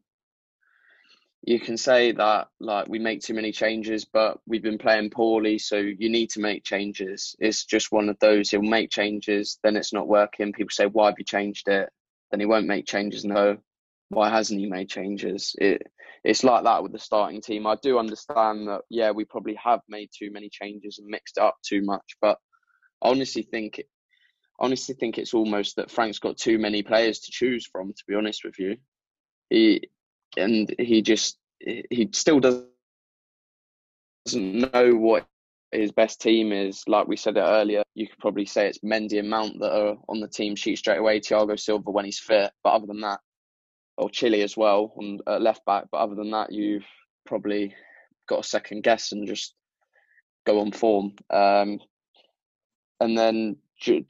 you can say that like we make too many changes, but we've been playing poorly, so you need to make changes. It's just one of those. He'll make changes, then it's not working. People say, "Why have you changed it?" Then he won't make changes. No, why hasn't he made changes? It it's like that with the starting team. I do understand that. Yeah, we probably have made too many changes and mixed it up too much, but I honestly think, honestly think it's almost that Frank's got too many players to choose from. To be honest with you, he and he just he still doesn't know what his best team is. Like we said it earlier, you could probably say it's Mendy and Mount that are on the team sheet straight away. Thiago Silva when he's fit, but other than that, or Chilwell as well on uh, left back. But other than that, you've probably got a second guess and just go on form. Um, and then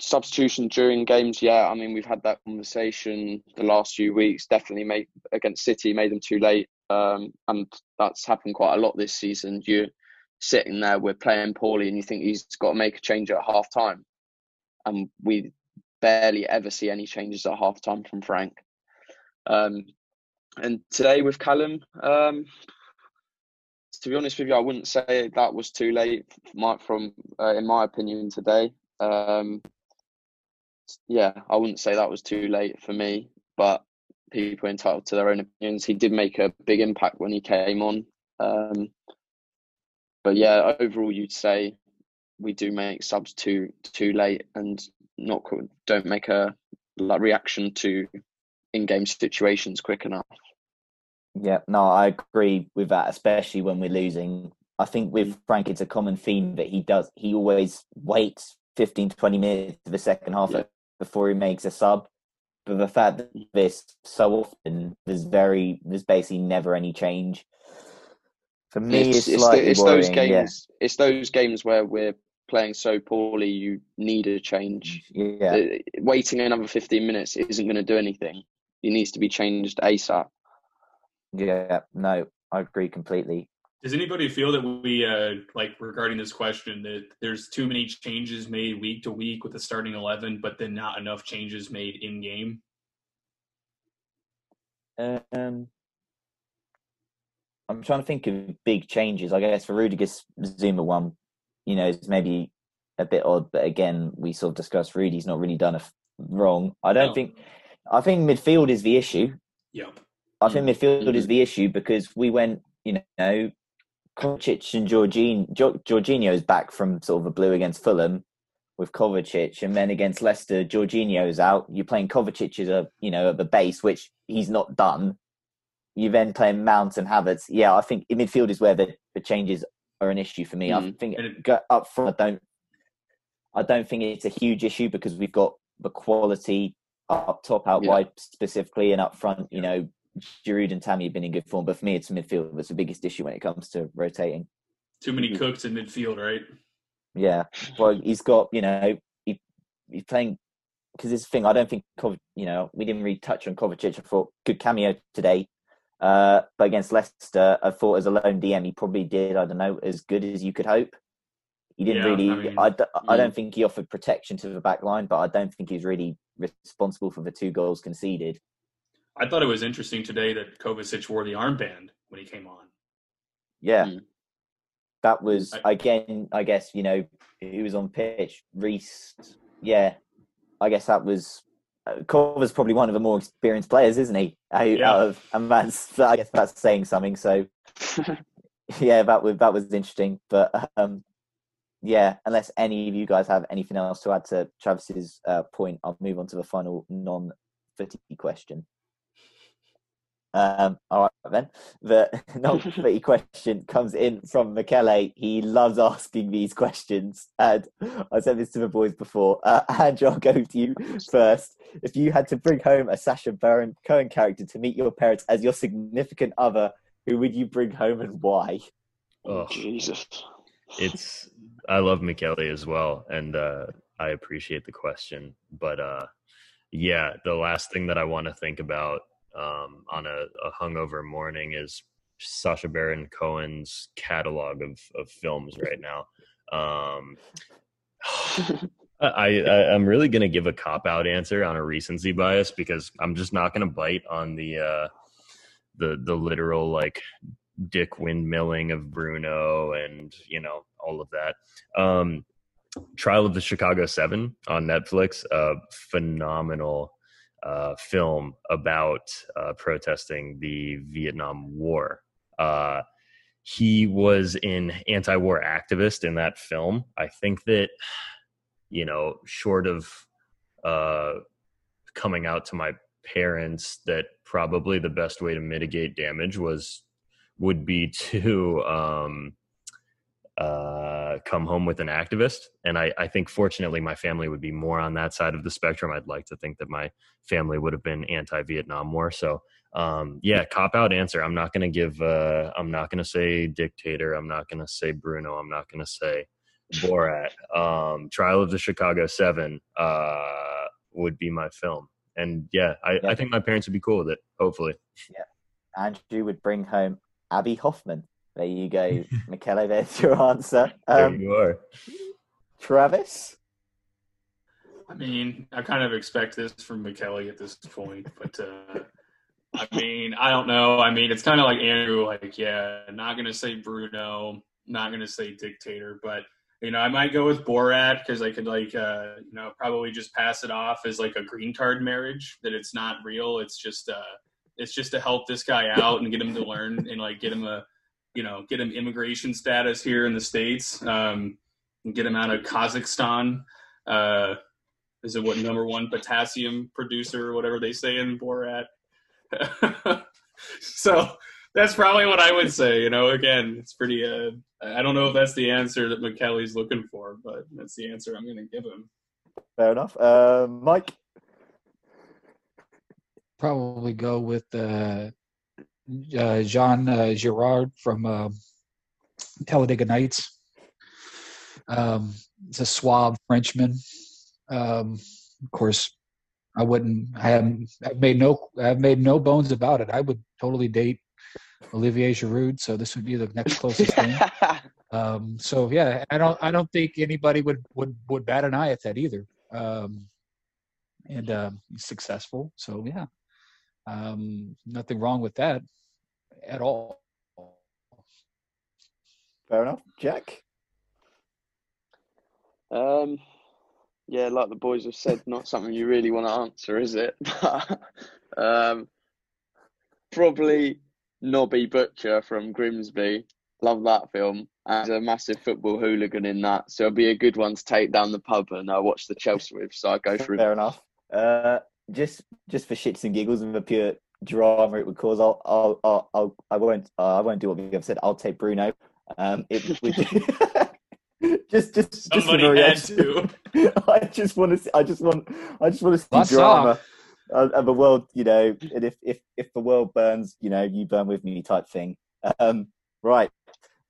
substitution during games, yeah, I mean we've had that conversation the last few weeks. Definitely made against City, made them too late, um, and that's happened quite a lot this season. You're sitting there, we're playing poorly, and you think he's got to make a change at half time, and we barely ever see any changes at half time from Frank. Um, and today with Callum, um, to be honest with you, I wouldn't say that was too late. From uh, in my opinion today, um, yeah, I wouldn't say that was too late for me, but people are entitled to their own opinions. He did make a big impact when he came on. Um, but yeah, overall, you'd say we do make subs too too late and not don't make a like reaction to in-game situations quick enough. Yeah, no, I agree with that, especially when we're losing. I think with Frank, it's a common theme that he does. He always waits 15 to 20 minutes of the second half yeah. before he makes a sub. But the fact that this so often, there's very, there's basically never any change. For me, it's, it's, it's, the, it's those games. Yeah. It's those games where we're playing so poorly, you need a change. Yeah. Uh, Waiting another 15 minutes isn't going to do anything. It needs to be changed ASAP. Yeah, no, I agree completely. Does anybody feel that we, uh, like regarding this question, that there's too many changes made week to week with the starting 11, but then not enough changes made in game? Um, I'm trying to think of big changes. I guess for Rudiger Zouma one, you know, it's maybe a bit odd, but again, we sort of discussed Rudy's not really done a f- wrong. I don't No. think. I think midfield is the issue. Yep. I think midfield is Mhm. the issue because we went, you know, Kovacic and Jorginho, jo- Jorginho's back from sort of a blue against Fulham with Kovacic, and then against Leicester, Jorginho's out. You're playing Kovacic as a, you know, at the base, which he's not done. You then play Mount and Havertz. Yeah, I think in midfield is where the, the changes are an issue for me. I Mm. think And it- go up front, I don't, I don't think it's a huge issue because we've got the quality up top, out Yeah. wide specifically, and up front. You know, Giroud and Tammy have been in good form, but for me, it's midfield that's the biggest issue when it comes to rotating. Too many cooks in midfield, right? Yeah, well, he's got you know he he's playing because this thing. I don't think you know we didn't really touch on Kovacic. I thought good cameo today, uh, but against Leicester, I thought as a lone DM he probably did. I don't know as good as you could hope. He didn't Yeah, really. I mean- I, d- I don't think he offered protection to the back line, but I don't think he's really responsible for the two goals conceded. I thought it was interesting today that Kovacic wore the armband when he came on. Yeah. Mm. That was I- again, I guess, you know, he was on pitch? Reese. Yeah. I guess that was uh, Kova's probably one of the more experienced players, isn't he? Out, Yeah. out of, and that's I guess that's saying something. So yeah, that was that was interesting. But um yeah, unless any of you guys have anything else to add to Travis's uh, point, I'll move on to the final non footy question. Um, all right then. The non-footy question comes in from Michele. He loves asking these questions, and I said this to the boys before. Uh, Andrew, I'll go to you first. If you had to bring home a Sacha Baron Cohen character to meet your parents as your significant other, who would you bring home and why? Oh, Jesus. it's I love Michele as well, and uh, I appreciate the question. But uh, yeah, the last thing that I want to think about um, on a, a hungover morning is Sacha Baron Cohen's catalog of of films right now. Um, I, I I'm really gonna give a cop out answer on a recency bias because I'm just not gonna bite on the uh, the the literal like dick windmilling of Bruno and you know all of that. Um, Trial of the Chicago Seven on Netflix, a phenomenal uh, film about uh, protesting the Vietnam War. Uh, he was an anti-war activist in that film. I think that you know, short of uh, coming out to my parents, that probably the best way to mitigate damage was would be to um, uh, come home with an activist. And I, I think, fortunately, my family would be more on that side of the spectrum. I'd like to think that my family would have been anti-Vietnam War. So, um, yeah, cop out answer. I'm not going to give. Uh, I'm not going to say dictator. I'm not going to say Bruno. I'm not going to say Borat. Um, Trial of the Chicago Seven uh, would be my film. And yeah, I, Yeah. I think my parents would be cool with it. Hopefully. Yeah, Andrew would bring home Abbie Hoffman. There you go, Michele. There's your answer. There Um, you are. Travis. I mean, I kind of expect this from Michele at this point, but uh, I mean, I don't know. I mean, it's kind of like Andrew, like, yeah, not gonna say Bruno, not gonna say dictator, but you know, I might go with Borat because I could like, uh, you know, probably just pass it off as like a green card marriage that it's not real. It's just, uh, it's just to help this guy out and get him to learn and like get him a, you know, get him immigration status here in the states, um, and get him out of Kazakhstan. Uh, is it what number one potassium producer or whatever they say in Borat? so that's probably what I would say. You know, again, it's pretty. Uh, I don't know if that's the answer that Michele's looking for, but that's the answer I'm going to give him. Fair enough. Uh, Mike. Probably go with uh, uh, Jean uh, Girard from uh, Talladega Nights. Um, it's a suave Frenchman. Um, of course, I wouldn't. I haven't. I've made no. I've made no bones about it. I would totally date Olivier Giroud. So this would be the next closest thing. Um, so yeah, I don't. I don't think anybody would would would bat an eye at that either. Um, and um, he's successful. So yeah, um, nothing wrong with that at all. Fair enough, Jack. Um, yeah, like the boys have said, not something you really want to answer, is it? um, probably Nobby Butcher from Grimsby. Love that film. As a massive football hooligan in that, so it'll be a good one to take down the pub and uh, watch the Chelsea with. So I go through. Fair enough. Uh, just just for shits and giggles and the pure drama it would cause, I'll I'll I'll, I'll I won't uh, I won't do what we have said. I'll take Bruno. Um, it would just just just for Somebody the had reaction. to. I just want to. See, I just want. I just want to see What's drama. up? Uh, and the world, you know, and if if if the world burns, you know, you burn with me, type thing. Um, right,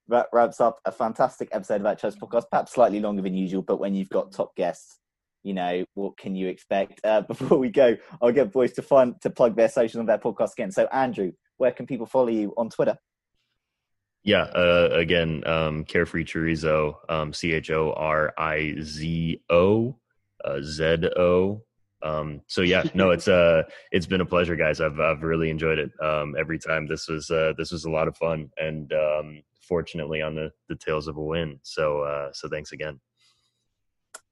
that wraps up a fantastic episode of that Chelsea podcast. Perhaps slightly longer than usual, but when you've got top guests, you know, what can you expect? Uh, before we go, I'll get boys to find to plug their socials on their podcast again. So, Andrew, where can people follow you on Twitter? Yeah, uh, again, um, Carefree Chorizo, um, C H O R I Z O uh, Z O. Um, so yeah, no, it's uh, it's been a pleasure, guys. I've I've really enjoyed it. Um, every time this was uh, this was a lot of fun, and um, fortunately on the the tails of a win. So uh, so thanks again.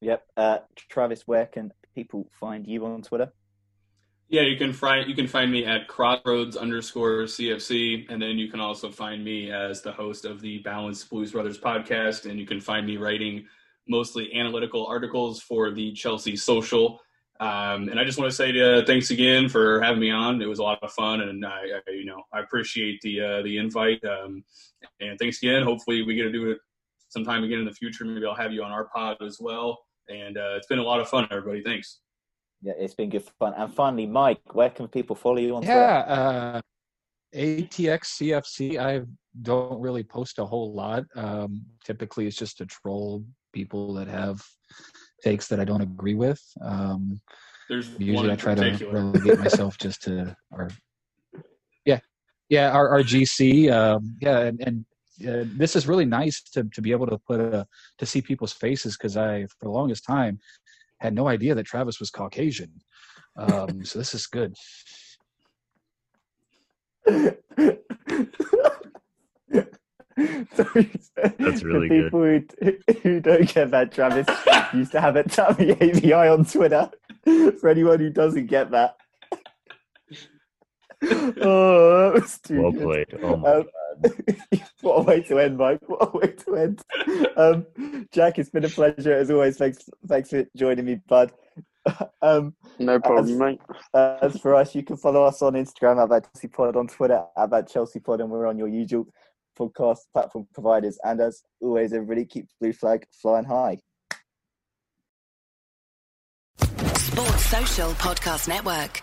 Yep. Uh, Travis, where can people find you on Twitter? Yeah, you can find you can find me at crossroads underscore CFC, and then you can also find me as the host of the Balanced Blues Brothers podcast, and you can find me writing mostly analytical articles for the Chelsea Social. Um, and I just want to say uh, thanks again for having me on. It was a lot of fun, and I, I you know I appreciate the uh, the invite. Um, and thanks again. Hopefully, we get to do it sometime again in the future. Maybe I'll have you on our pod as well. And uh, it's been a lot of fun, everybody. Thanks. Yeah, it's been good fun. And finally, Mike, where can people follow you on Twitter? Yeah, uh, ATX CFC. I don't really post a whole lot. Um, typically, it's just to troll people that have takes that I don't agree with. Um, There's usually in I try to particular. relegate myself just to our yeah yeah our, our GC um, yeah and, and uh, this is really nice to to be able to put a to see people's faces because I for the longest time had no idea that Travis was Caucasian. Um, so this is good. That's really the good. people Who, who don't get that, Travis used to have a Tammy AVI on Twitter. For anyone who doesn't get that. oh, that was too Well good. played. Oh my Um, what a way to end, Mike. What a way to end. Um, Jack, it's been a pleasure as always. Thanks, thanks for joining me, bud. Um, No problem, as, mate. As for us, you can follow us on Instagram at that Chelsea Pod, on Twitter at that Chelsea Pod, and we're on your usual podcast platform providers. And as always, everybody keep the blue flag flying high. Sports Social Podcast Network.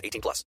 18 plus.